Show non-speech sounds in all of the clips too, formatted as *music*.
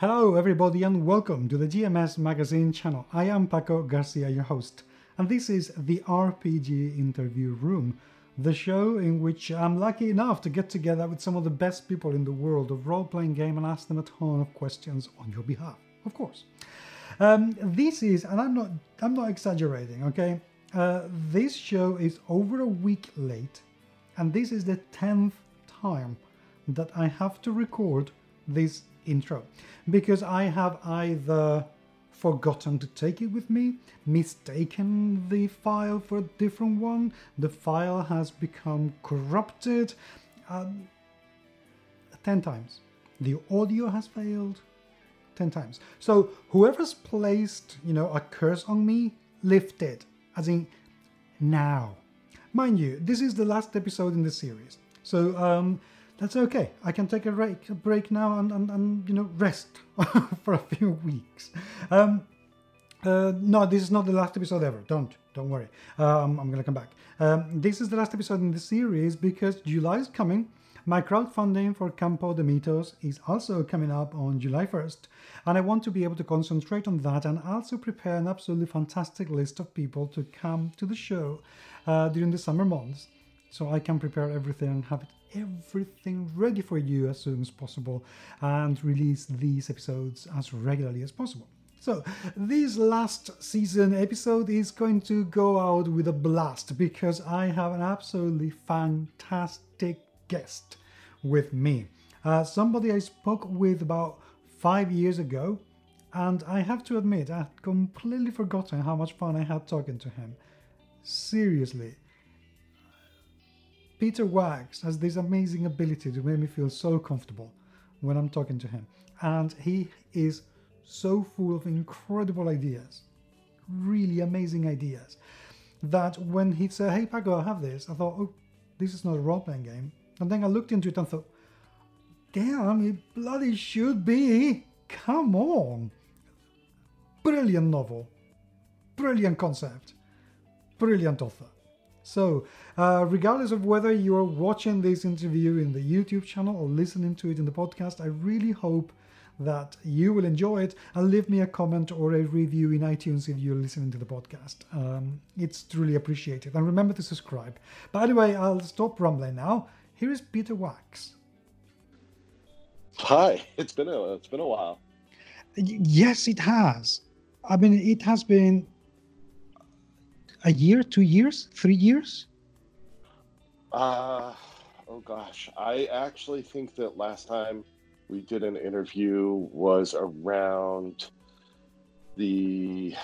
Hello, everybody, and welcome to the GMS Magazine channel. I am Paco Garcia, your host, and this is the RPG Interview Room, the show in which I'm lucky enough to get together with some of the best people in the world of role playing game and ask them a ton of questions on your behalf, of course. Um, this is, and I'm not, I'm not exaggerating, okay? Uh, this show is over a week late, and this is the tenth time that I have to record this intro because I have either forgotten to take it with me, mistaken the file for a different one, the file has become corrupted. Um, 10 times. The audio has failed 10 times. So whoever's placed, you know, a curse on me, lift it. As in now. Mind you, this is the last episode in the series. So um that's okay. I can take a break, a break now and, and, and you know rest *laughs* for a few weeks. Um, uh, no, this is not the last episode ever. Don't don't worry. Um, I'm gonna come back. Um, this is the last episode in the series because July is coming. My crowdfunding for Campo de Mitos is also coming up on July 1st, and I want to be able to concentrate on that and also prepare an absolutely fantastic list of people to come to the show uh, during the summer months so I can prepare everything and have everything ready for you as soon as possible and release these episodes as regularly as possible. So, this last season episode is going to go out with a blast because I have an absolutely fantastic guest with me. Uh, somebody I spoke with about five years ago, and I have to admit, I'd completely forgotten how much fun I had talking to him. Seriously, Peter Wacks has this amazing ability to make me feel so comfortable when I'm talking to him. And he is so full of incredible ideas, really amazing ideas, that when he said, Hey Paco, I have this, I thought, Oh, this is not a role playing game. And then I looked into it and thought, Damn, it bloody should be. Come on. Brilliant novel, brilliant concept, brilliant author. So, uh, regardless of whether you're watching this interview in the YouTube channel or listening to it in the podcast, I really hope that you will enjoy it and leave me a comment or a review in iTunes if you're listening to the podcast. Um, it's truly appreciated. And remember to subscribe. By the way, I'll stop rambling now. Here is Peter Wacks. Hi, it's been a it's been a while. Yes, it has. I mean, it has been a year, two years, three years? Uh, oh gosh. I actually think that last time we did an interview was around the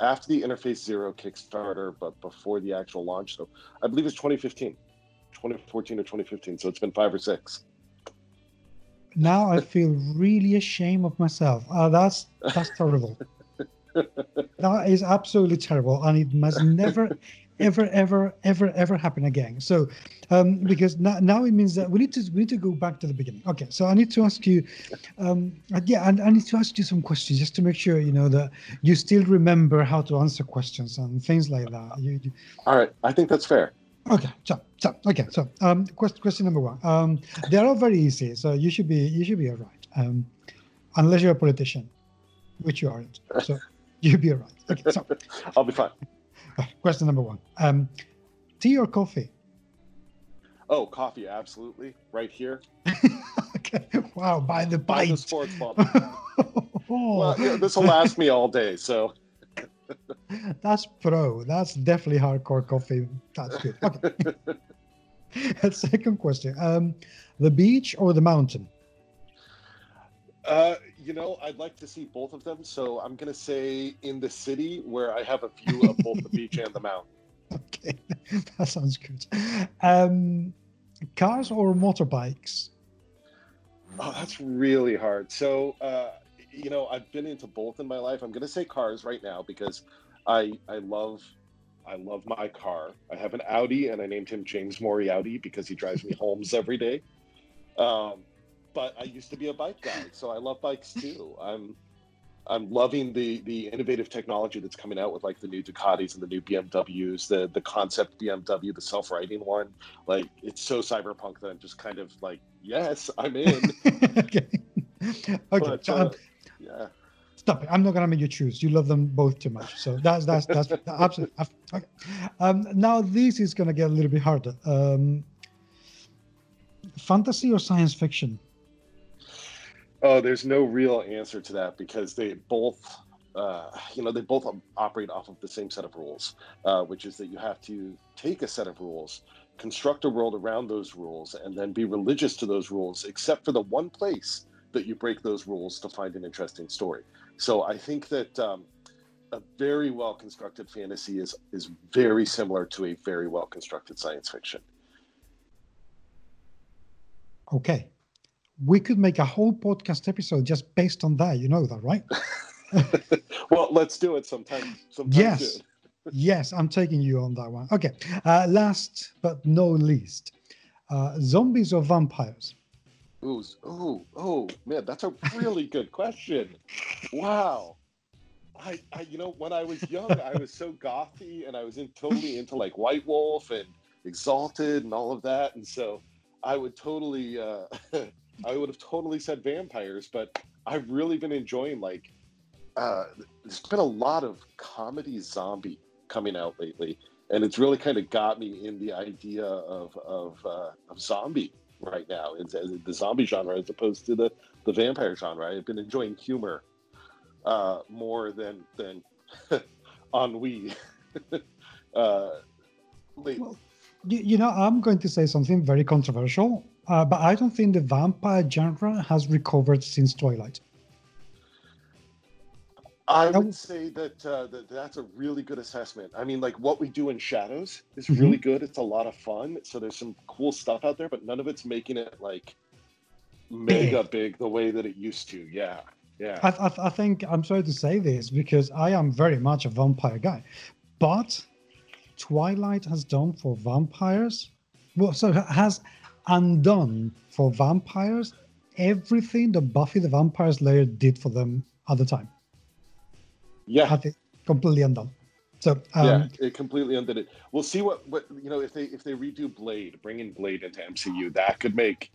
after the Interface Zero Kickstarter, but before the actual launch. So I believe it's 2015, 2014 or 2015. So it's been five or six. Now I feel really ashamed of myself. Oh, that's that's *laughs* terrible that is absolutely terrible, and it must never, ever, ever, ever, ever happen again. So, um, because now, now it means that we need to we need to go back to the beginning. Okay, so I need to ask you, um, yeah, and I need to ask you some questions just to make sure you know that you still remember how to answer questions and things like that. You, you... All right, I think that's fair. Okay, so so okay, so um, question question number one. Um, they're all very easy, so you should be you should be all right. Um, unless you're a politician, which you aren't. So *laughs* You'll be all right. Okay, so *laughs* I'll be fine. Question number one: um, Tea or coffee? Oh, coffee, absolutely, right here. *laughs* okay. Wow, by the bite. By the sports bottle. well, yeah, this will last me all day, so. That's pro. That's definitely hardcore coffee. That's good. Okay. Second question: um, the beach or the mountain? Uh, you know, I'd like to see both of them. So I'm going to say in the city where I have a view of both the beach and the mountain. *laughs* Okay, *laughs* that sounds good. Um, cars or motorbikes? Oh, that's really hard. So, uh, you know, I've been into both in my life. I'm going to say cars right now because I I love I love my car. I have an Audi, and I named him James Moriarty because he drives me homes every day. Um, but I used to be a bike guy, so I love bikes too. I'm I'm loving the the innovative technology that's coming out with like the new Ducatis and the new BMWs, the the concept BMW, the self-riding one. Like it's so cyberpunk that I'm just kind of like, yes, I'm in. okay. *laughs* okay, But, so, uh, yeah. stop it. I'm not gonna make you choose. You love them both too much. So that's that's that's *laughs* absolutely okay. Um, now this is gonna get a little bit harder. Um, fantasy or science fiction? Oh, there's no real answer to that because they both, uh, you know, they both operate off of the same set of rules, uh, which is that you have to take a set of rules, construct a world around those rules, and then be religious to those rules, except for the one place that you break those rules to find an interesting story. So I think that um, a very well constructed fantasy is is very similar to a very well constructed science fiction. Okay, we could make a whole podcast episode just based on that. You know that, right? *laughs* well, let's do it sometime. sometime yes. soon. *laughs* yes, I'm taking you on that one. Okay. Uh, last but no least, uh, zombies or vampires? Ooh, ooh, oh, man, that's a really good question. Wow. I, I, you know, when I was young, I was so gothy, and I was in totally into like White Wolf and Exalted and all of that, and so I would totally, uh, *laughs* I would have totally said vampires, but I've really been enjoying like, uh, there's been a lot of comedy zombie coming out lately, and it's really kind of got me in the idea of of, uh, of zombie right now. It's, the zombie genre as opposed to the the vampire genre. I've been enjoying humor uh, more than than *laughs* ennui. *laughs* uh. Well, you, you know, I'm going to say something very controversial, uh, but I don't think the vampire genre has recovered since Twilight. I would say that, uh, that that's a really good assessment. I mean, like what we do in Shadows is Mhm. really good. It's a lot of fun. So there's some cool stuff out there, but none of it's making it like mega big the way that it used to. Yeah, yeah. I, I, I think I'm sorry to say this because I am very much a vampire guy, but Twilight has done for vampires, well, so has undone for vampires everything that Buffy the Vampire Slayer did for them at the time. yeah, completely undone. So um, yeah, it completely undid it. We'll see what what you know if they if they redo Blade, bringing Blade into MCU, that could make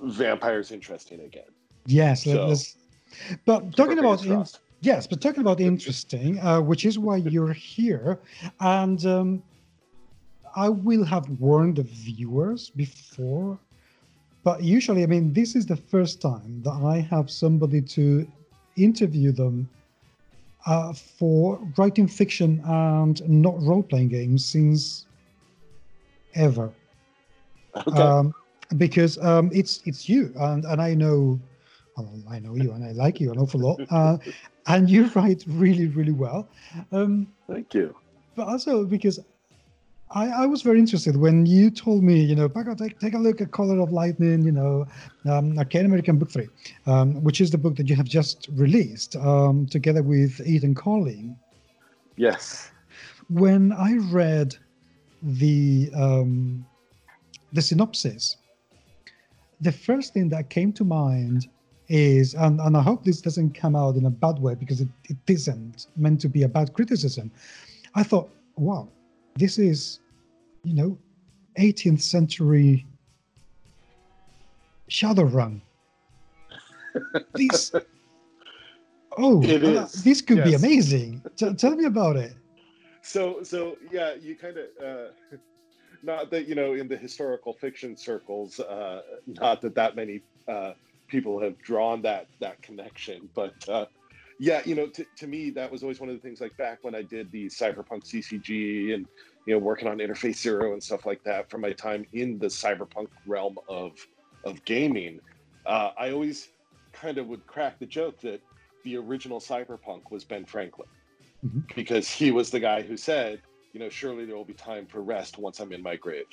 vampires interesting again. yes, So-. But talking about in. Yes, but talking about *laughs* interesting, uh, which is why you're here, and um, I will have warned the viewers before, but usually, I mean, this is the first time that I have somebody to interview them uh, for writing fiction and not role playing games since ever. okay. Um, because um, it's it's you, and, and I know, well, I know you, and I like you an awful lot, uh, *laughs* and you write really really well. Um, Thank you. but also because I, I was very interested when you told me, you know, Paco, take, take a look at Caller of Lightning, you know, um, Arcane American Book 3, um, which is the book that you have just released um, together with Eytan Kollin. Yes. When I read the um, the synopsis, the first thing that came to mind is, and, and I hope this doesn't come out in a bad way because it, it isn't meant to be a bad criticism. I thought, wow, this is, you know, 18th century Shadowrun. *laughs* This, oh, It uh, this could be amazing. T- tell me about it. So so yeah, you kind of uh, *laughs* not that you know in the historical fiction circles, uh, not that that many uh, people have drawn that that connection, but uh, yeah, you know, to, to me that was always one of the things. Like back when I did the cyberpunk CCG and you know working on Interface Zero and stuff like that from my time in the cyberpunk realm of of gaming, uh, I always kind of would crack the joke that the original cyberpunk was Ben Franklin because he was the guy who said, you know, surely there will be time for rest once I'm in my grave.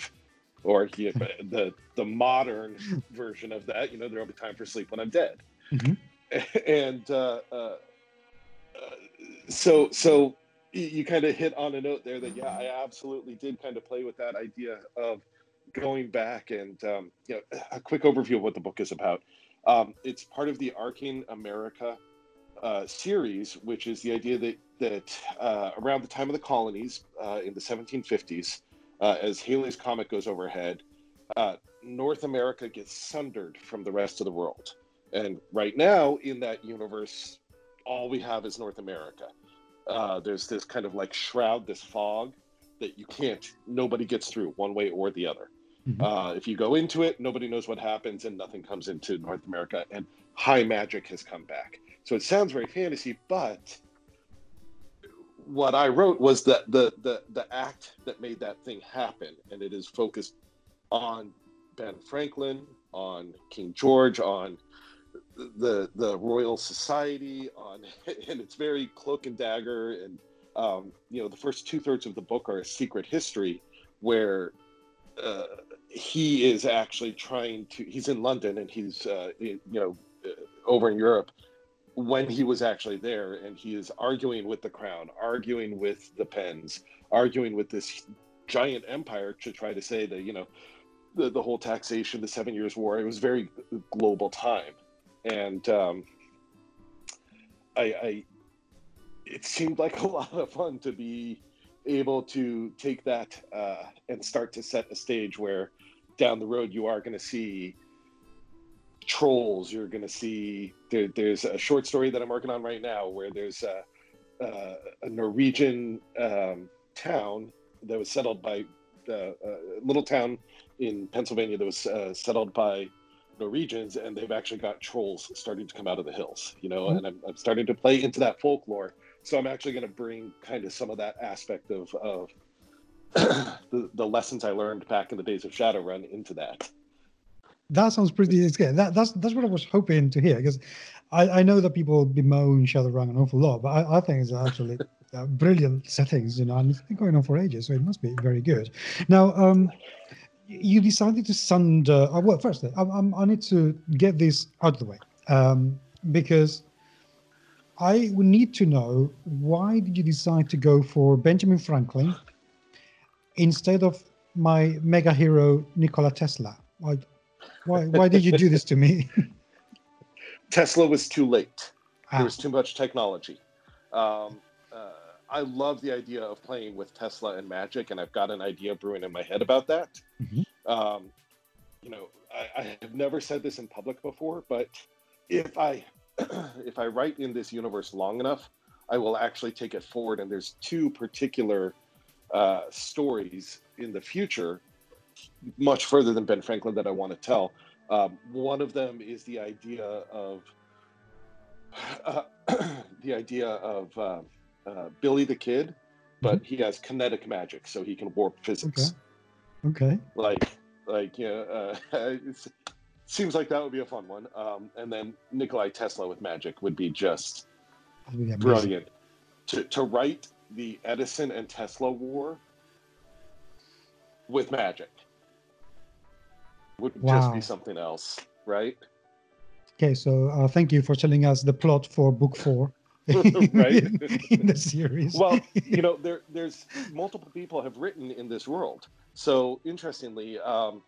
Or he, *laughs* the the modern version of that, you know, there will be time for sleep when I'm dead. Mhm. *laughs* And uh, uh, so so you, kind of hit on a note there that yeah, I absolutely did kind of play with that idea of going back and um, you know a quick overview of what the book is about. Um, it's part of the Arcane America uh, series, which is the idea that that uh, around the time of the colonies uh, in the 1750s, uh, as Halley's comet goes overhead, uh, North America gets sundered from the rest of the world. And right now in that universe, all we have is North America. Uh, there's this kind of like shroud, this fog that you can't, nobody gets through one way or the other. Mm-hmm. Uh, if you go into it, nobody knows what happens and nothing comes into North America. And high magic has come back. So it sounds very fantasy, but what I wrote was that the the the act that made that thing happen, and it is focused on Ben Franklin, on King George, on the the Royal Society, on *laughs* and it's very cloak and dagger, and um, you know the first two thirds of the book are a secret history where uh, he is actually trying to. He's in London and he's uh, you know uh, over in Europe when he was actually there, and he is arguing with the crown, arguing with the Penns, arguing with this giant empire to try to say that you know the, the whole taxation, the Seven Years' War. It was very global time, and um, I, I it seemed like *laughs* a lot of fun to be able to take that uh, and start to set a stage where down the road you are going to see trolls you're going to see there, there's a short story that i'm working on right now where there's a, a, a norwegian um, town that was settled by uh, a little town in pennsylvania that was uh, settled by norwegians and they've actually got trolls starting to come out of the hills you know mm-hmm. and I'm, I'm starting to play into that folklore so i'm actually going to bring kind of some of that aspect of, of *clears throat* the, the lessons i learned back in the days of shadowrun into that that sounds pretty scary. That, that's that's what I was hoping to hear because I, I know that people bemoan Shadowrun an awful lot, but I, I think it's actually uh, brilliant settings, you know, and it's been going on for ages, so it must be very good. Now, um, you decided to send. Uh, well, first, I, I, I, need to get this out of the way um, because I would need to know why did you decide to go for Benjamin Franklin instead of my mega hero Nikola Tesla? Why, why, why did you do this to me? *laughs* Tesla was too late. Ah. There was too much technology. Um, uh, I love the idea of playing with Tesla and magic, and I've got an idea brewing in my head about that. Mm-hmm. Um, you know, I, I, have never said this in public before, but if I *clears throat* if I write in this universe long enough, I will actually take it forward. And there's two particular uh, stories in the future much further than Ben Franklin that I want to tell. Um, one of them is the idea of uh, *clears throat* the idea of uh, uh, Billy the Kid, but mm-hmm. he has kinetic magic, so he can warp physics. Okay. okay. Like, like yeah, uh, *laughs* it seems like that would be a fun one. Um, and then Nikolai Tesla with magic would be just brilliant. To to write the Edison and Tesla war with magic would wow. just be something else, right? Okay, so uh, thank you for telling us the plot for book four. *laughs* right? *laughs* In the series. Well you know there there's multiple people have written in this world. So interestingly um,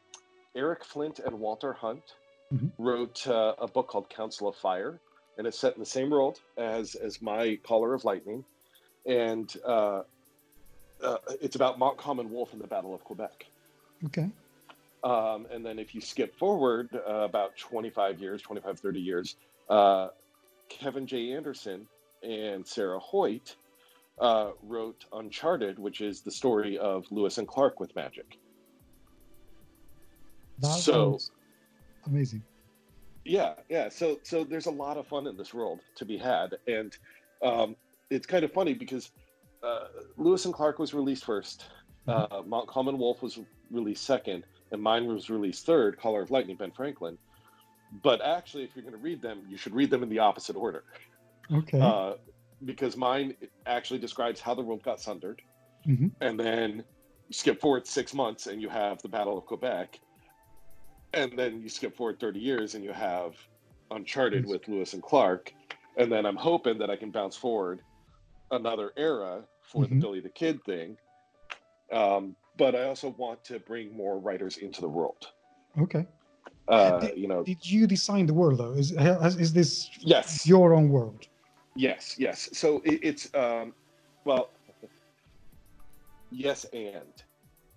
eric flint and walter hunt mm-hmm. wrote uh, a book called council of fire and it's set in the same world as as my caller of lightning. And uh, uh it's about montcalm and wolfe in the battle of quebec. Okay. Um, and then if you skip forward uh, about 25 years, 25, 30 years, uh, Kevin J. Anderson and Sarah Hoyt uh, wrote Uncharted, which is the story of Lewis and Clark with magic. That so amazing. Yeah, yeah. So so there's a lot of fun in this world to be had, and um, it's kind of funny because uh, Lewis and Clark was released 1st mm-hmm. Uh, Montcalm and Wolfe was released second and mine was released third, Caller of Lightning, Ben Franklin. But actually, if you're going to read them, you should read them in the opposite order. *laughs* Okay. Uh, because mine actually describes how the world got sundered, mm-hmm. and then you skip forward six months and you have the Battle of Quebec, and then you skip forward 30 years and you have Uncharted with Lewis and Clark, and then I'm hoping that I can bounce forward another era for mm-hmm. the Billy the Kid thing. Um, but I also want to bring more writers into the world. Okay. Uh, did, you know, did you design the world though? Is is this yes your own world? Yes, yes. So it, it's um, well, yes, and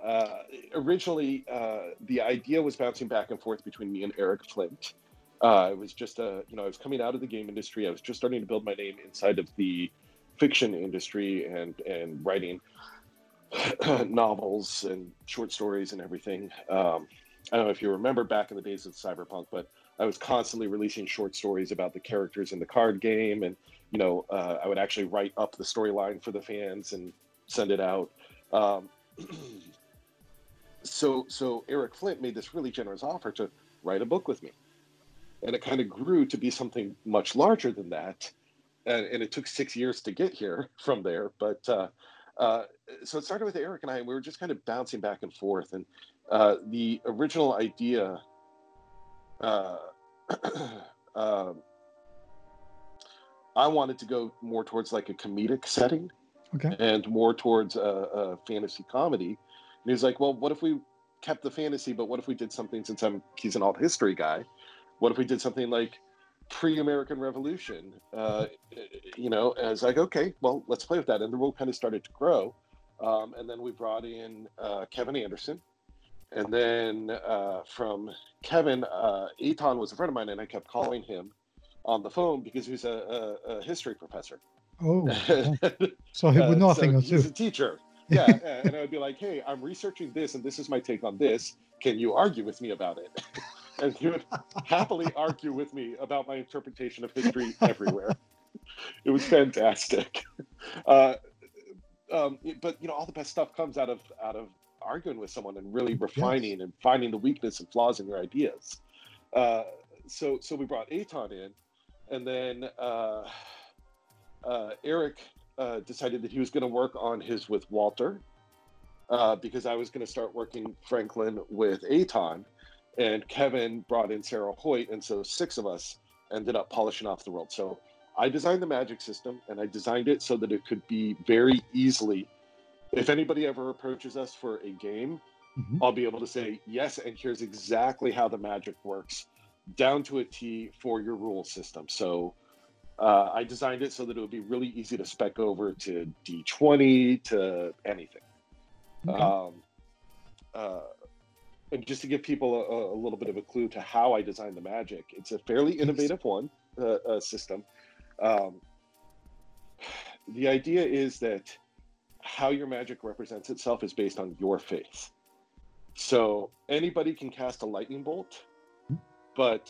uh, originally uh, the idea was bouncing back and forth between me and Eric Flint. Uh, I was just a, you know, I was coming out of the game industry. I was just starting to build my name inside of the fiction industry and and writing *clears throat* novels and short stories and everything. Um, I don't know if you remember back in the days of Cyberpunk, but I was constantly releasing short stories about the characters in the card game, and you know, uh, I would actually write up the storyline for the fans and send it out. Um, *clears throat* so, so Eric Flint made this really generous offer to write a book with me. And it kind of grew to be something much larger than that. And, and, it took six years to get here *laughs* from there. But uh, uh, so it started with eric and i and we were just kind of bouncing back and forth. And uh, the original idea uh, *clears throat* um, i wanted to go more towards like a comedic setting okay. and more towards a, a fantasy comedy and he's like well what if we kept the fantasy but what if we did something since i'm he's an alt history guy what if we did something like pre-American Revolution? Uh, you know, was like, okay, well, let's play with that. And the world kind of started to grow. Um, and then we brought in uh, Kevin Anderson. And then uh, from Kevin, uh, Eytan was a friend of mine, and I kept calling him on the phone because he's a, a, a history professor. Oh, *laughs* so he would know uh, so He's a teacher. *laughs* Yeah, and I would be like, "Hey, I'm researching this, and this is my take on this. Can you argue with me about it?" *laughs* and he would happily argue with me about my interpretation of history everywhere. it was fantastic. Uh, um, but you know, all the best stuff comes out of out of arguing with someone and really refining yes. and finding the weakness and flaws in your ideas. Uh, so so we brought Eytan in, and then uh, uh Eric uh, decided that he was going to work on his with Walter. Uh, because I was going to start working Franklin with Eytan, and Kevin brought in Sarah Hoyt, and so six of us ended up polishing off the world. So I designed the magic system, and I designed it so that it could be very easily. If anybody ever approaches us for a game, mm-hmm. I'll be able to say yes, and here's exactly how the magic works, down to a T for your rule system. So uh, I designed it so that it would be really easy to spec over to D20 to anything. Okay. Um, uh, and just to give people a, a, little bit of a clue to how I designed the magic, it's a fairly innovative one uh, uh, system. Um, the idea is that how your magic represents itself is based on your faith. So anybody can cast a lightning bolt, but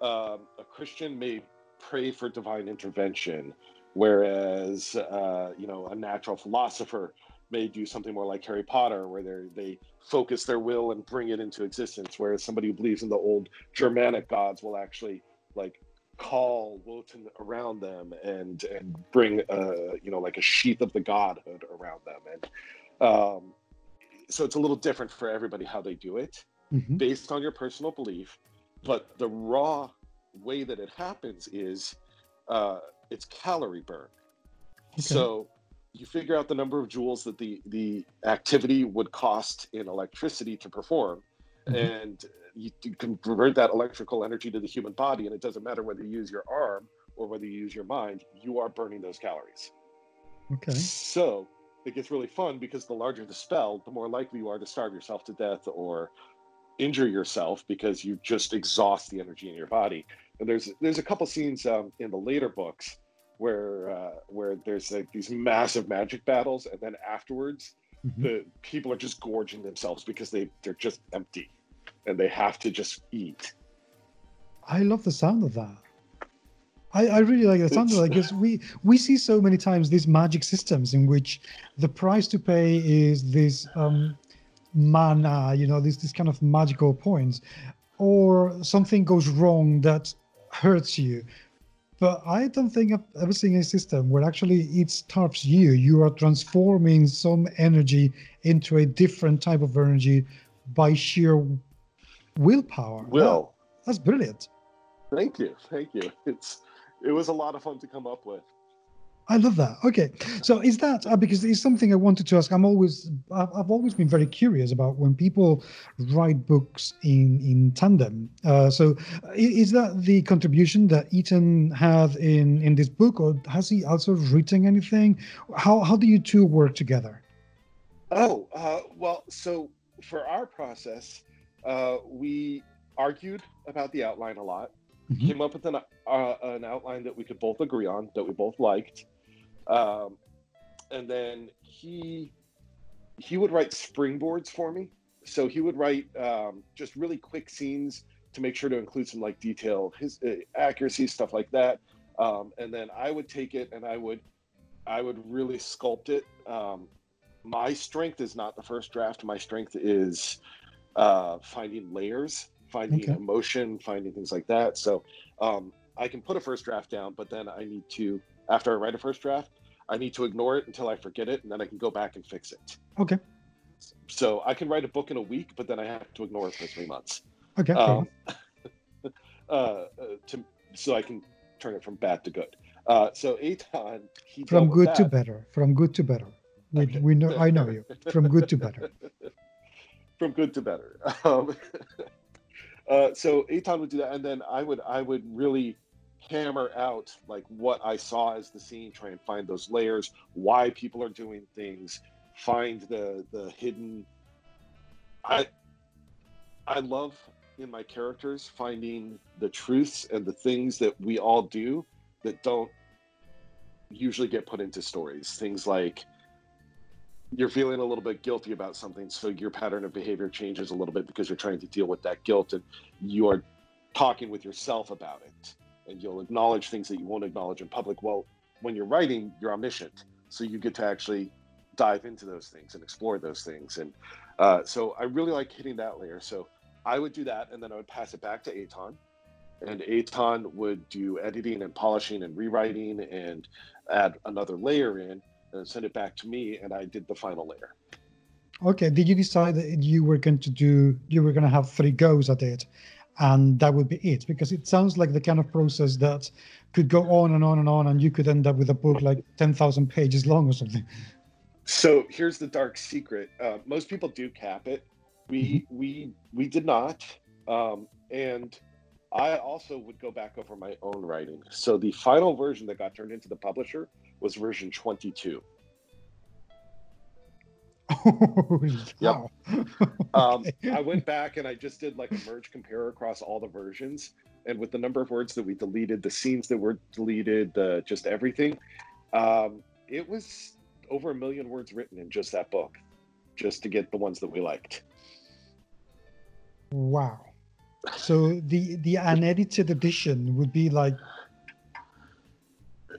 um, a Christian may pray for divine intervention, whereas uh, you know a natural philosopher may do something more like Harry Potter, where they they focus their will and bring it into existence. Whereas somebody who believes in the old Germanic gods will actually like call Wotan around them and and bring uh you know like a sheath of the godhood around them and um so it's a little different for everybody how they do it mm-hmm. based on your personal belief but the raw way that it happens is uh it's calorie burn okay. so you figure out the number of joules that the the activity would cost in electricity to perform mm-hmm. and you, you, can convert that electrical energy to the human body and it doesn't matter whether you use your arm or whether you use your mind you are burning those calories okay so it gets really fun because the larger the spell the more likely you are to starve yourself to death or injure yourself because you just exhaust the energy in your body and there's there's a couple scenes um, in the later books where uh, where there's like these massive magic battles, and then afterwards, mm-hmm. the people are just gorging themselves because they they're just empty, and they have to just eat. I love the sound of that. I, I really like the sound of that because *laughs* we we see so many times these magic systems in which the price to pay is this um, mana, you know, this this kind of magical points, or something goes wrong that hurts you but I don't think I've ever seen a system where actually it starves you. You are transforming some energy into a different type of energy by sheer willpower. Will. That, that's brilliant. Thank you. Thank you. It's it was a lot of fun to come up with. I love that. Okay, so is that uh, because it's something I wanted to ask? I'm always I've, I've, always been very curious about when people write books in in tandem. Uh, so is that the contribution that Eytan had in in this book, or has he also written anything? How how do you two work together? Oh uh, well, so for our process, uh, we argued about the outline a lot mm-hmm. came up with an uh, an outline that we could both agree on, that we both liked, um, and then he he would write springboards for me. So he would write um, just really quick scenes to make sure to include some like detail, his uh, accuracy, stuff like that. Um, and then I would take it and I would I would really sculpt it. Um, my strength is not the first draft. My strength is uh, finding layers, finding okay. emotion, finding things like that. So um, I can put a first draft down, but then I need to, after I write a first draft, I need to ignore it until I forget it, and then I can go back and fix it. Okay. So I can write a book in a week, but then I have to ignore it for three months. Okay. Um, *laughs* uh, uh, to so I can turn it from bad to good. Uh, so Eytan, from good to better. From good to better. We, okay. we know. I know you. From good to better. *laughs* from good to better. *laughs* Um, uh, so Eytan would do that, and then I would I would really hammer out like what I saw as the scene, try and find those layers, why people are doing things, find the the hidden. I I love in my characters finding the truths and the things that we all do that don't usually get put into stories. Things like you're feeling a little bit guilty about something, so your pattern of behavior changes a little bit because you're trying to deal with that guilt and you are talking with yourself about it. And you'll acknowledge things that you won't acknowledge in public. Well, when you're writing, you're omniscient. So you get to actually dive into those things and explore those things. And uh, so I really like hitting that layer. So I would do that and then I would pass it back to Eytan and Eytan would do editing and polishing and rewriting and add another layer in and send it back to me, and I did the final layer. Okay. Did you decide that you were going to do? You were going to have three goes at it, and that would be it? Because it sounds like the kind of process that could go on and on and on, and you could end up with a book like ten thousand pages long or something. So here's the dark secret. Uh, most people do cap it. We mm-hmm. we we did not, um, and I also would go back over my own writing. So the final version that got turned into the publisher was version 22. *laughs* Oh, yep. *laughs* um, I went back and I just did like a merge compare across all the versions. And with the number of words that we deleted, the scenes that were deleted, uh, just everything, um, it was over a million words written in just that book, just to get the ones that we liked. Wow. So the the unedited edition would be like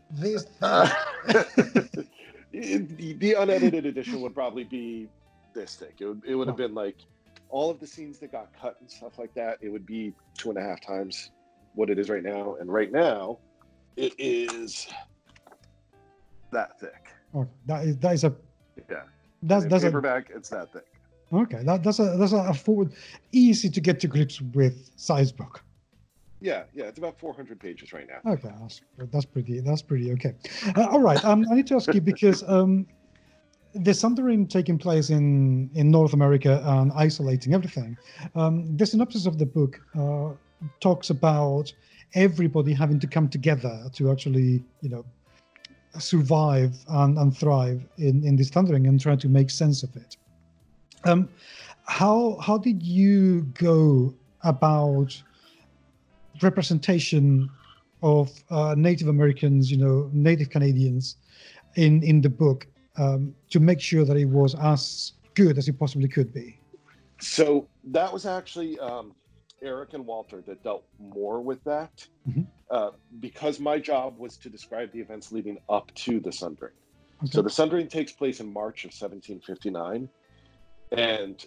*laughs* this. The, unedited edition would probably be this thick. It would it would have been like all of the scenes that got cut and stuff like that. It would be two and a half times what it is right now. And right now, it is that thick. Oh, that is that is a yeah. That's that's paperback. A, it's that thick. Okay, that, that's a that's a forward, easy to get to grips with size book. Yeah, yeah, it's about 400 pages right now. Okay, that's, that's pretty that's pretty okay. Uh, all right, um, I need to ask you because um, the Sundering taking place in in North America and isolating everything. Um, the synopsis of the book uh, talks about everybody having to come together to actually, you know, survive and, and thrive in, in this Sundering and try to make sense of it. Um, how how did you go about representation of uh, Native Americans, you know, Native Canadians, in in the book um, to make sure that it was as good as it possibly could be? So that was actually um, Eric and Walter that dealt more with that, mm-hmm. uh, because my job was to describe the events leading up to the Sundering. Okay. So the Sundering takes place in March of 1759 and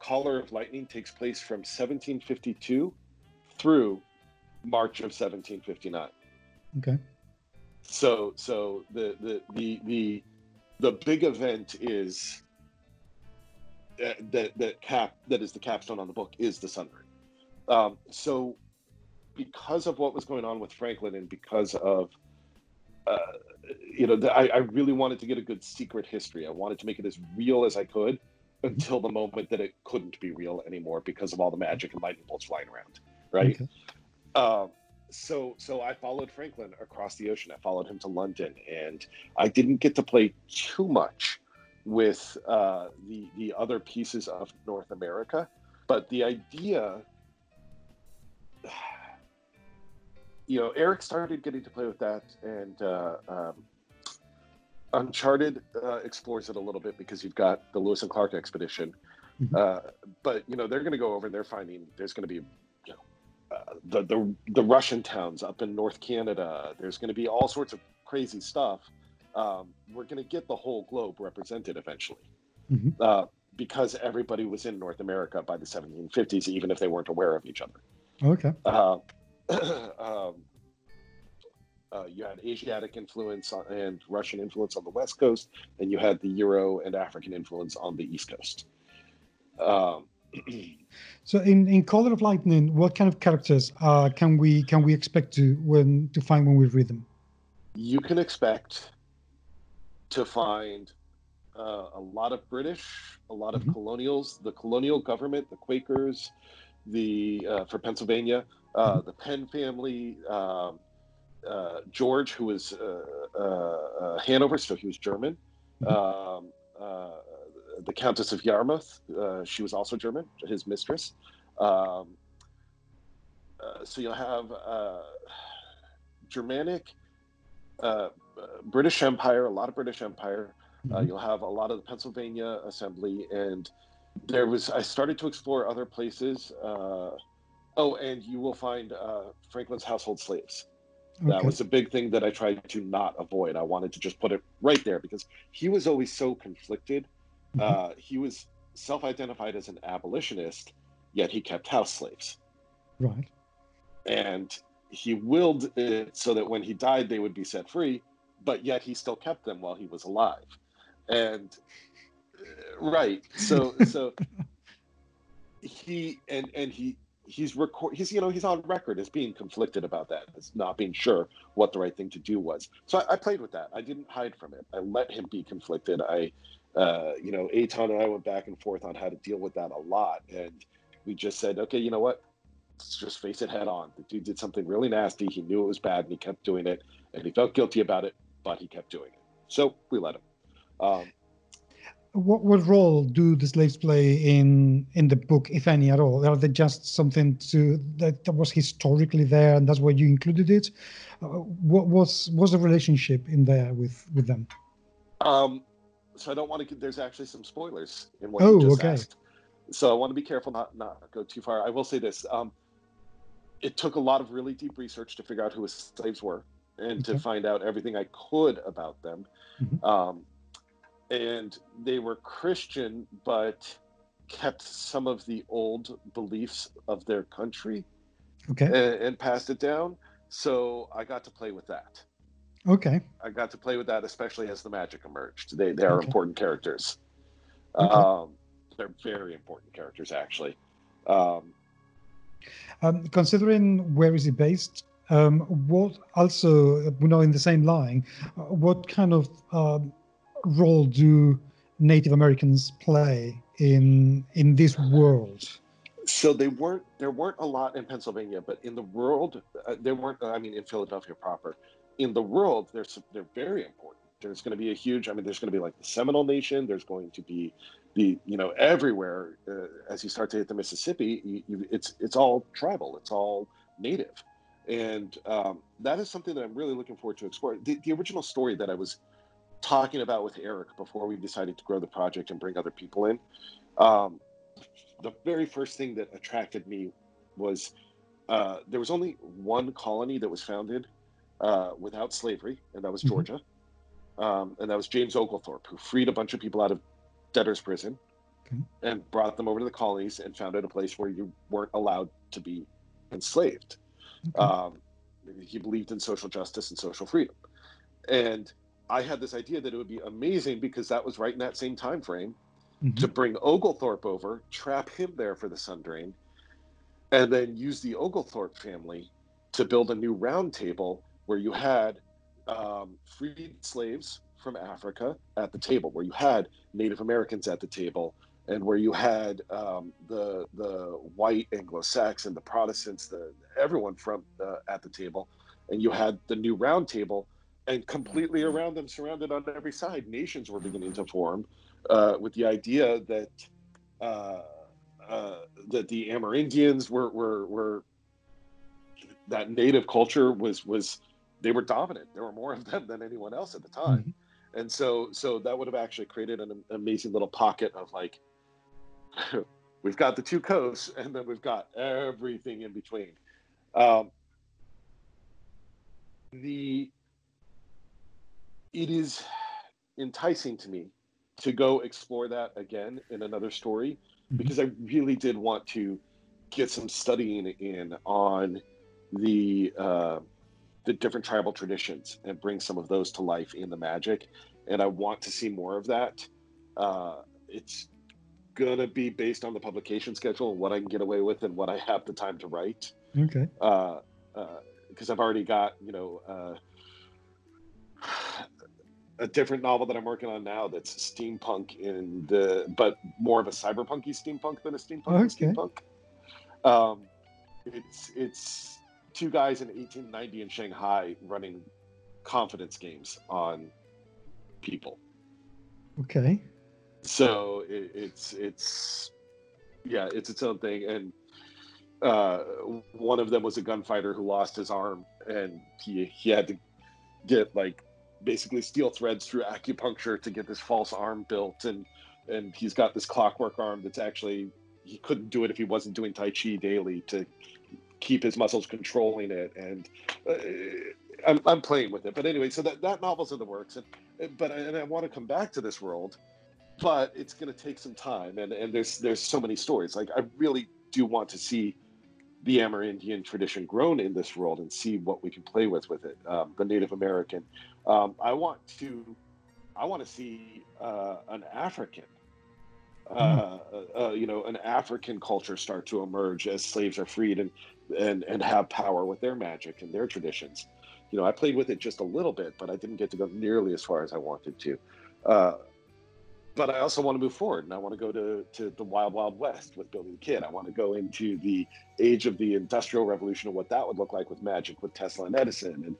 Caller of Lightning takes place from 1752 through March of 1759. Okay. So so the the the the, the big event is that, that that cap that is the capstone on the book is the Sundering. Um, so because of what was going on with Franklin and because of uh, you know, the, I, I really wanted to get a good secret history. I wanted to make it as real as I could until the moment that it couldn't be real anymore because of all the magic and lightning bolts flying around, right? Okay. Um, so so I followed Franklin across the ocean. I followed him to London, and I didn't get to play too much with uh, the the other pieces of North America, but the idea *sighs* you know, Eric started getting to play with that, and uh, um, Uncharted uh, explores it a little bit because you've got the Lewis and Clark expedition. Mm-hmm. Uh, but you know, they're going to go over and they're finding there's going to be, the the the Russian towns up in North Canada. There's going to be all sorts of crazy stuff. Um, we're going to get the whole globe represented eventually. Mm-hmm. Uh, because everybody was in North America by the 1750s, even if they weren't aware of each other. Okay. Uh, *clears throat* um, uh, you had Asiatic influence and Russian influence on the West Coast, and you had the Euro and African influence on the East Coast. Um, so, in, in Caller of Lightning, what kind of characters uh, can we can we expect to when to find when we read them? You can expect to find uh, a lot of British, a lot of mm-hmm. colonials, the colonial government, the Quakers, the uh, for Pennsylvania, uh, mm-hmm. the Penn family, um, uh, George, who was uh, uh, Hanover, so he was German. Mm-hmm. Um, the Countess of Yarmouth, she was also German, his mistress. Um, so you'll have Germanic, British Empire, a lot of British Empire. Uh, mm-hmm. you'll have a lot of the Pennsylvania Assembly, and there was I started to explore other places. Uh, oh, and you will find uh, Franklin's household slaves. Okay. That was a big thing that I tried to not avoid. I wanted to just put it right there because he was always so conflicted. Mm-hmm. Uh, he was self-identified as an abolitionist, yet he kept house slaves. Right. And he willed it so that when he died, they would be set free, but yet he still kept them while he was alive and uh, right so *laughs* so he and and he he's record he's you know he's on record as being conflicted about that as not being sure what the right thing to do was so I, I, played with that i didn't hide from it i let him be conflicted i uh, you know Eytan and i went back and forth on how to deal with that a lot and we just said okay you know what let's just face it head on the dude did something really nasty he knew it was bad and he kept doing it and he felt guilty about it but he kept doing it so we let him um, what what role do the slaves play in in the book, if any at all? Are they just something to that, that was historically there, and that's why you included it? Uh, what was was the relationship in there with with them? Um, so I don't want to. There's actually some spoilers in what oh, you just okay. asked. So I want to be careful not not go too far. I will say this: um, it took a lot of really deep research to figure out who his slaves were and okay. to find out everything I could about them. Mm-hmm. Um, and they were Christian, but kept some of the old beliefs of their country okay and, and, passed it down so i got to play with that okay i got to play with that especially as the magic emerged they, they are okay. important characters okay. um, they're very important characters actually um, um, considering where is it based um, what also you know in the same line uh, what kind of um, role do Native Americans play in in this world? So they weren't. There weren't a lot in Pennsylvania, but in the world, uh, there weren't. I mean, in Philadelphia proper, in the world, they're they're very important. There's going to be a huge. I mean, there's going to be like the Seminole Nation. There's going to be the you know everywhere uh, as you start to hit the Mississippi. You, you, it's it's all tribal. It's all native, and um, that is something that I'm really looking forward to explore. The, the original story that I was talking about with Eric before we decided to grow the project and bring other people in. Um, the very first thing that attracted me was uh, there was only one colony that was founded uh, without slavery, and that was mm-hmm. Georgia. Um, and that was James Oglethorpe, who freed a bunch of people out of debtor's prison okay. and brought them over to the colonies and founded a place where you weren't allowed to be enslaved. Okay. Um, he believed in social justice and social freedom. And I had this idea that it would be amazing because that was right in that same time frame mm-hmm. to bring Oglethorpe over, trap him there for the Sundering, and then use the Oglethorpe family to build a new round table where you had um, freed slaves from Africa at the table, where you had Native Americans at the table, and where you had um, the the white Anglo-Saxon, the Protestants, the everyone from uh, at the table, and you had the new round table and completely around them, surrounded on every side, nations were beginning to form, uh, with the idea that uh, uh, that the Amerindians were were were that native culture was was they were dominant. There were more of them than anyone else at the time. Mm-hmm. And so so that would have actually created an amazing little pocket of like *laughs* we've got the two coasts and then we've got everything in between. Um, the it is enticing to me to go explore that again in another story mm-hmm. because I really did want to get some studying in on the uh, the different tribal traditions and bring some of those to life in the magic. And I want to see more of that. Uh, it's gonna be based on the publication schedule, what I can get away with, and what I have the time to write. Okay. Uh, because uh, I've already got you know uh, a different novel that I'm working on now that's steampunk in the but more of a cyberpunky steampunk than a steampunk okay. steampunk. Um, it's it's two guys in 1890 in Shanghai running confidence games on people. Okay. So it, it's it's yeah, it's its own thing, and uh, one of them was a gunfighter who lost his arm, and he he had to get like basically steel threads through acupuncture to get this false arm built, and and he's got this clockwork arm that's actually he couldn't do it if he wasn't doing tai chi daily to keep his muscles controlling it and uh, I'm, I'm playing with it. But anyway so that, that novel's in the works and but and i want to come back to this world but it's going to take some time and and there's there's so many stories. Like i really do want to see the amerindian tradition grown in this world and see what we can play with with it um, the native american. Um, i want to i want to see uh, an african uh, uh, you know, an African culture start to emerge as slaves are freed and and and have power with their magic and their traditions. You know, I played with it just a little bit, but I didn't get to go nearly as far as I wanted to. Uh, but I also want to move forward, and I want to go to to the wild, wild west with Billy the Kid. I want to go into the age of the Industrial Revolution and what that would look like with magic, with Tesla and Edison, and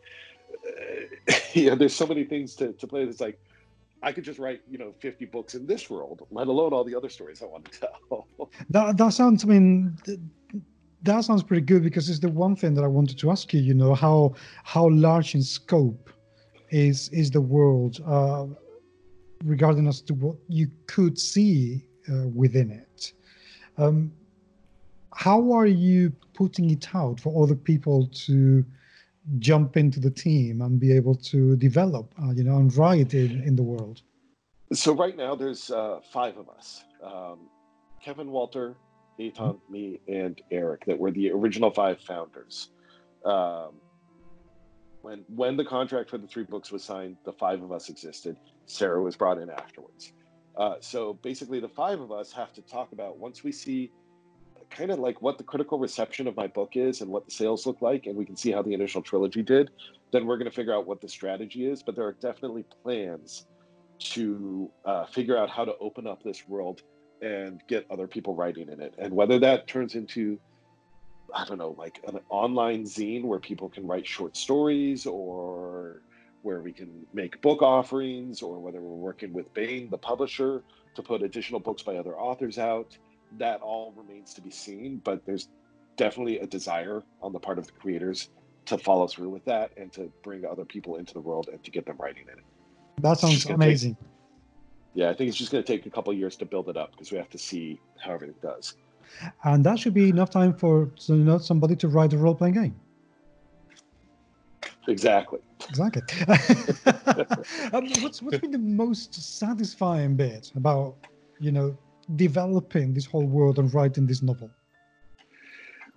uh, *laughs* yeah, there's so many things to to play. It's like I could just write, you know, 50 books in this world, let alone all the other stories I want to tell. *laughs* that, that sounds, I mean, that sounds pretty good because it's the one thing that I wanted to ask you, you know, how, how large in scope is, is the world uh, regarding as to what you could see uh, within it. Um, how are you putting it out for other people to jump into the team and be able to develop, uh, you know, and write in, in the world? So right now there's uh, five of us: um, Kevin, Walter, Eytan, me, and Eric. That were the original five founders. Um, when when the contract for the three books was signed, the five of us existed. Sarah was brought in afterwards. Uh, so basically, the five of us have to talk about once we see kind of like what the critical reception of my book is and what the sales look like, and we can see how the initial trilogy did, then we're going to figure out what the strategy is. But there are definitely plans to uh, figure out how to open up this world and get other people writing in it. And whether that turns into, I don't know, like an online zine where people can write short stories or where we can make book offerings or whether we're working with Baen, the publisher, to put additional books by other authors out that all remains to be seen, but there's definitely a desire on the part of the creators to follow through with that and to bring other people into the world and to get them writing in it. That sounds amazing. Take, yeah, I think it's just going to take a couple years to build it up because we have to see how everything does. And that should be enough time for you know somebody to write a role playing game. Exactly. Exactly. *laughs* um, what's what's been the most satisfying bit about you know developing this whole world and writing this novel?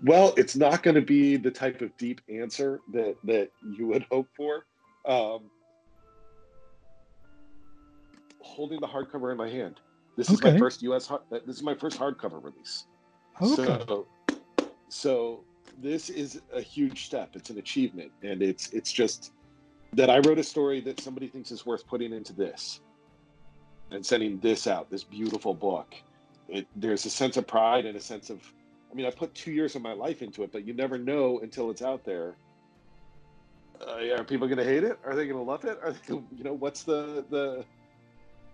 Well, it's not going to be the type of deep answer that that you would hope for. Um, holding the hardcover in my hand. This is my first U.S. Hard, This is my first hardcover release. Okay. So, so this is a huge step. It's an achievement, and it's it's just that I wrote a story that somebody thinks is worth putting into this and sending this out, this beautiful book. It, there's a sense of pride and a sense of, I mean, I put two years of my life into it, but you never know until it's out there. Uh, are people going to hate it? Are they going to love it? Are they, you know, what's the the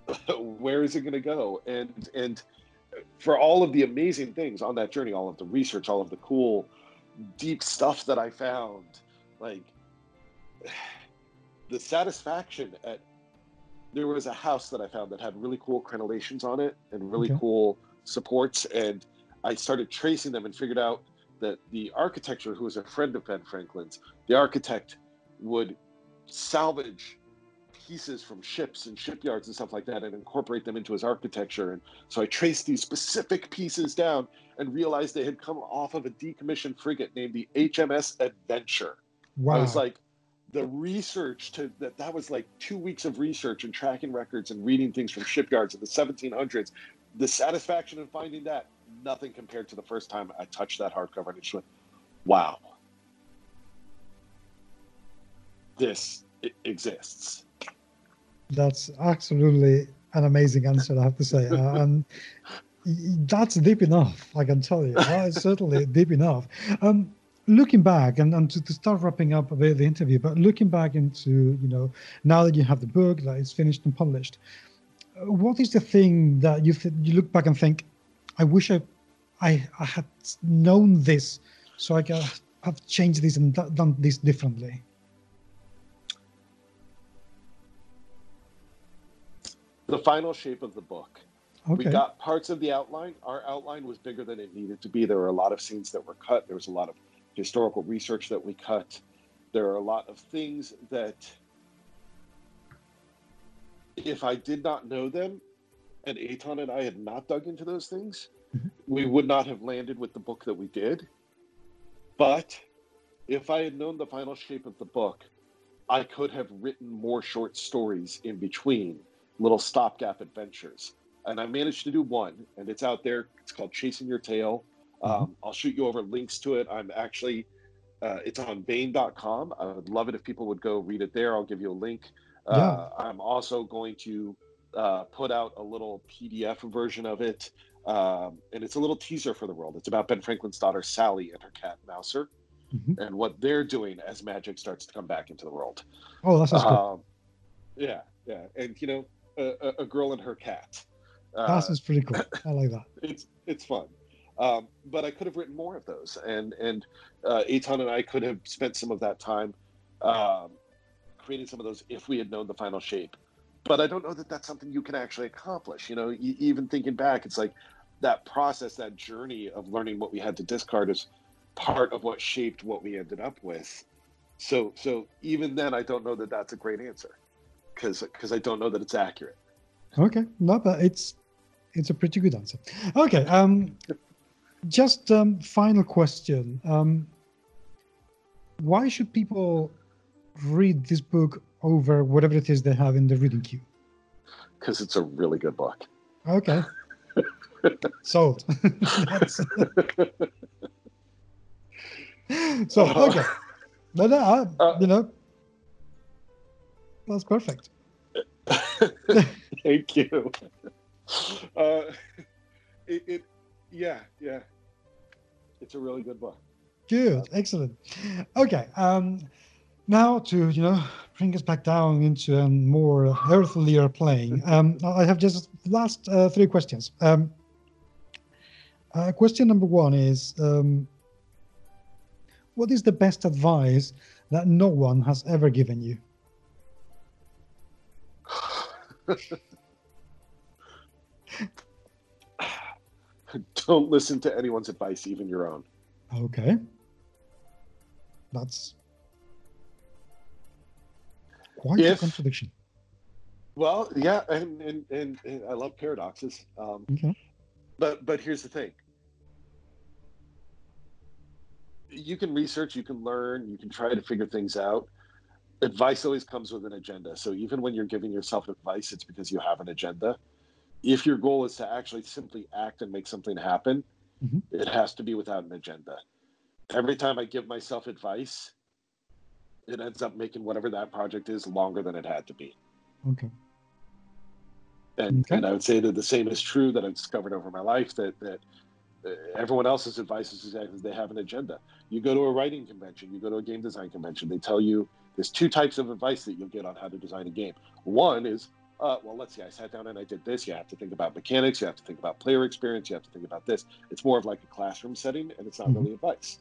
*laughs* where is it going to go? And and for all of the amazing things on that journey, all of the research, all of the cool deep stuff that I found. Like *sighs* the satisfaction at there was a house that I found that had really cool crenellations on it and really Okay. cool supports. And I started tracing them and figured out that the architecture, who was a friend of Ben Franklin's, the architect would salvage pieces from ships and shipyards and stuff like that and incorporate them into his architecture. And so I traced these specific pieces down and realized they had come off of a decommissioned frigate named the HMS Adventure. Wow. I was like, the research to that that was like two weeks of research and tracking records and reading things from shipyards in the 1700s. The satisfaction in finding that nothing compared to the first time I touched that hardcover and it just went, wow, this exists. That's absolutely an amazing answer, I have to say. Uh, and that's deep enough, I can tell you. That is certainly deep enough. Um, looking back, and, and to, to start wrapping up bit the interview, but looking back into, you know, now that you have the book that is finished and published, what is the thing that you th- you look back and think, I wish I, I, I had known this so I could have changed this and done this differently? The final shape of the book. Okay. We got parts of the outline. Our outline was bigger than it needed to be. There were a lot of scenes that were cut. There was a lot of historical research that we cut. There are a lot of things that, if I did not know them, and Eytan and I had not dug into those things, Mhm. we would not have landed with the book that we did. But if I had known the final shape of the book, I could have written more short stories in between, little stopgap adventures and I managed to do one, and it's out there. It's called Chasing Your Tail. Um, I'll shoot you over links to it. I'm actually, uh, it's on Baen.com. I would love it if people would go read it there. I'll give you a link. Uh, I'm also going to uh, put out a little PDF version of it, um, and it's a little teaser for the world. It's about Ben Franklin's daughter Sally and her cat Mouser, Mhm. and what they're doing as magic starts to come back into the world. Oh, that sounds good. Um, yeah, yeah, and you know, a, a- girl and her cat. Uh, That sounds pretty cool. *laughs* I like that. it's it's fun. Um, but I could have written more of those, and and uh, Eytan and I could have spent some of that time um, creating some of those if we had known the final shape. But I don't know that that's something you can actually accomplish. You know, even thinking back, it's like that process, that journey of learning what we had to discard is part of what shaped what we ended up with. So so even then, I don't know that that's a great answer because because I don't know that it's accurate. Okay, no, but it's it's a pretty good answer. Okay, um, just um, final question. Um, why should people read this book over whatever it is they have in the reading queue? Because it's a really good book. Okay, *laughs* sold. *laughs* *laughs* So okay, no, no, Uh, you know, that's perfect. *laughs* Thank you. Uh, it, it, yeah, yeah. It's a really good book. Good, excellent. Okay, um, now to you know bring us back down into a more earthlier plane. *laughs* Um, I have just last uh, three questions. Um, uh, question number one is, um, what is the best advice that no one has ever given you? *laughs* Don't listen to anyone's advice, even your own. Okay, that's quite a contradiction. Well, yeah, and and, and, and I love paradoxes. Um, Okay. but but here's the thing. You can research, you can learn, you can try to figure things out. Advice always comes with an agenda. So even when you're giving yourself advice, it's because you have an agenda. If your goal is to actually simply act and make something happen, Mhm. it has to be without an agenda. Every time I give myself advice, it ends up making whatever that project is longer than it had to be. Okay. And, Okay. and I would say that the same is true that I've discovered over my life that, that everyone else's advice is exactly they have an agenda. You go to a writing convention, you go to a game design convention, they tell you there's two types of advice that you'll get on how to design a game. One is, uh, well, let's see, I sat down and I did this. You have to think about mechanics, you have to think about player experience, you have to think about this. It's more of like a classroom setting and it's not Mhm. really advice.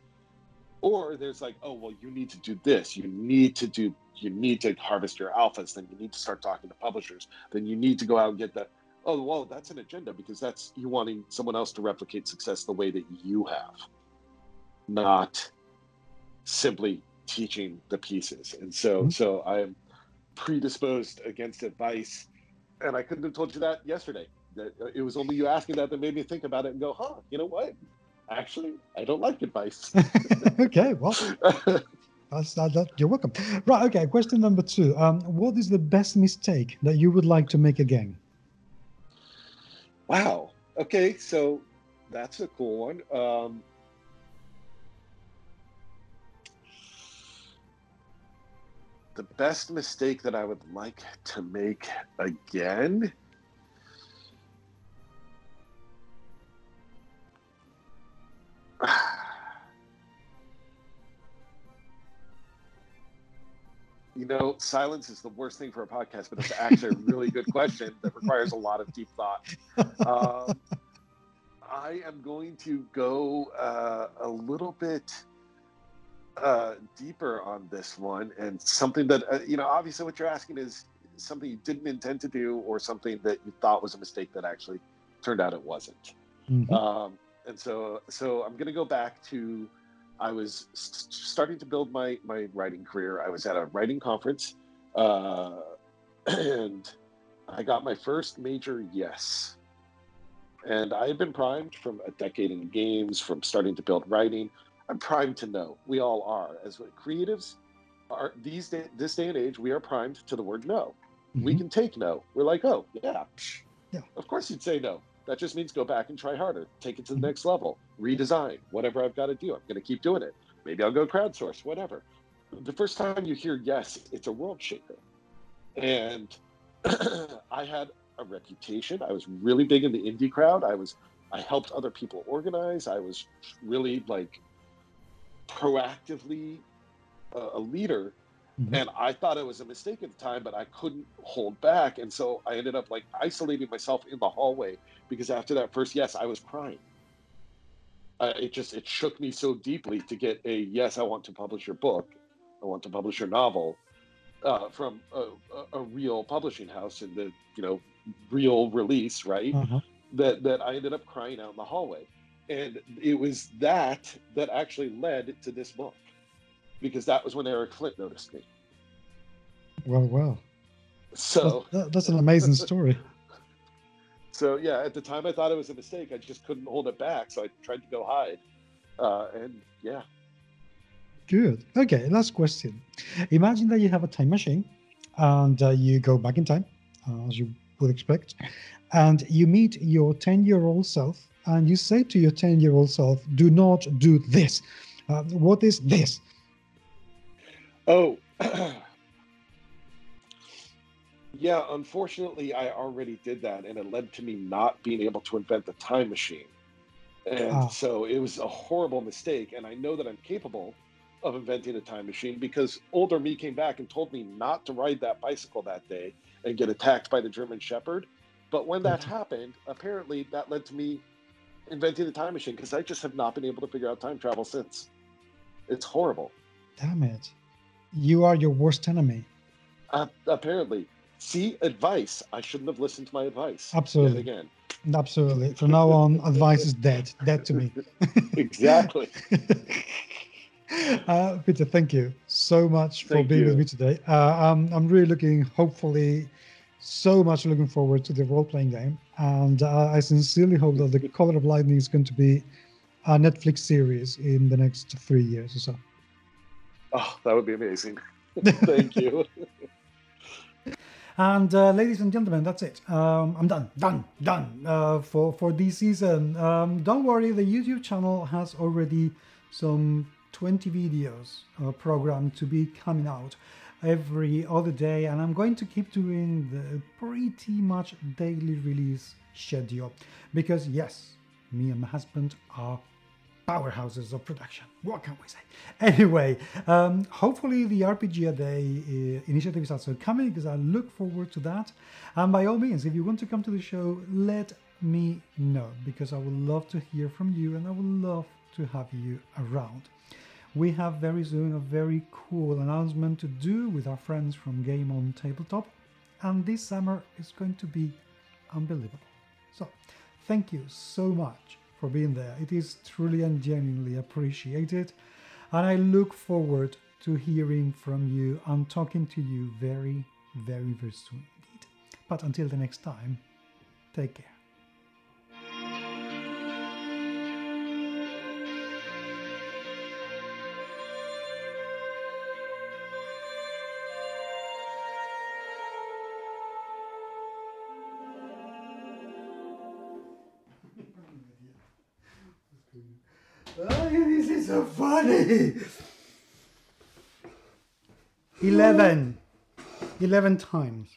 or there's like oh well you need to do this you need to do you need to harvest your alphas then you need to start talking to publishers then you need to go out and get that oh well that's an agenda because that's you wanting someone else to replicate success the way that you have not simply teaching the pieces and so mm-hmm. so i'm predisposed against advice and i couldn't have told you that yesterday that uh, it was only you asking that that made me think about it and go huh you know what actually, I don't like advice. *laughs* okay, well, that's, that, that, you're welcome. Right, okay, question number two. Um, what is the best mistake that you would like to make again? Wow. Okay, so that's a cool one. Um, the best mistake that I would like to make again *sighs* you know, silence is the worst thing for a podcast, but it's actually a really good *laughs* question that requires a lot of deep thought. Um, I am going to go uh, a little bit uh, deeper on this one, and something that uh, you know, obviously, what you're asking is something you didn't intend to do, or something that you thought was a mistake that actually turned out it wasn't. Mm-hmm. Um, and so so I'm gonna go back to I was starting to build my my writing career. I was at a writing conference, uh, *clears throat* and I got my first major yes. And I had been primed from a decade in games, from starting to build writing. I'm primed to know. We all are as creatives. Are these day, this day and age, we are primed to the word no. Mm-hmm. We can take no. We're like, oh yeah, psh, yeah. Of course you'd say no. That just means go back and try harder, take it to the mm-hmm. next level, redesign, whatever I've got to do. I'm going to keep doing it. Maybe I'll go crowdsource, whatever. The first time you hear yes, it's a world shaker. And *clears throat* I had a reputation. I was really big in the indie crowd. I was I helped other people organize. I was really like proactively uh, a leader Mm-hmm. And I thought it was a mistake at the time, but I couldn't hold back. And so I ended up like isolating myself in the hallway because after that first yes, I was crying. Uh, it just it shook me so deeply to get a yes, I want to publish your book, I want to publish your novel uh, from a, a, real publishing house in the you know real release, right? Uh-huh. That that I ended up crying out in the hallway, and it was that that actually led to this book because that was when Eric Flint noticed me. Well, well. So that's, that's an amazing story. *laughs* so yeah, at the time I thought it was a mistake. I just couldn't hold it back, so I tried to go hide, uh, and yeah. Good. Okay, last question. Imagine that you have a time machine, and uh, you go back in time, uh, as you would expect, and you meet your ten-year-old self, and you say to your ten-year-old self, "Do not do this." Uh, what is this? Oh, *clears throat* yeah. Unfortunately, I already did that, and it led to me not being able to invent the time machine. And oh. so it was a horrible mistake. And I know that I'm capable of inventing a time machine because older me came back and told me not to ride that bicycle that day and get attacked by the German Shepherd. But when that happened, apparently that led to me inventing the time machine because I just have not been able to figure out time travel since. It's horrible. Damn it you are your worst enemy. Uh, apparently. See, advice. I shouldn't have listened to my advice. Absolutely. again. Absolutely. From now on, *laughs* advice is dead. Dead to me. *laughs* exactly. uh, Peter, thank you so much for being you. with me today. Uh, I'm, I'm really looking, hopefully, so much looking forward to the role playing game. And uh, I sincerely hope that The Caller of Lightning is going to be a Netflix series in the next three years or so. Oh, that would be amazing. *laughs* Thank you. *laughs* And uh, ladies and gentlemen, that's it. Um, I'm done, done, done uh, for for this season. Um, don't worry, the YouTube channel has already some 20 videos uh, programmed to be coming out every other day, and I'm going to keep doing the pretty much daily release schedule because yes, me and my husband are powerhouses of production. What can we say? *laughs* Anyway, um, hopefully the RPG a Day uh, initiative is also coming because I look forward to that. And by all means, if you want to come to the show, let me know because I would love to hear from you and I would love to have you around. We have very soon a very cool announcement to do with our friends from Game on Tabletop, and this summer is going to be unbelievable. So, thank you so much for being there. It is truly and genuinely appreciated, and I look forward to hearing from you and talking to you very, very, very soon indeed. But until the next time, take care. So funny. 11. 11 times.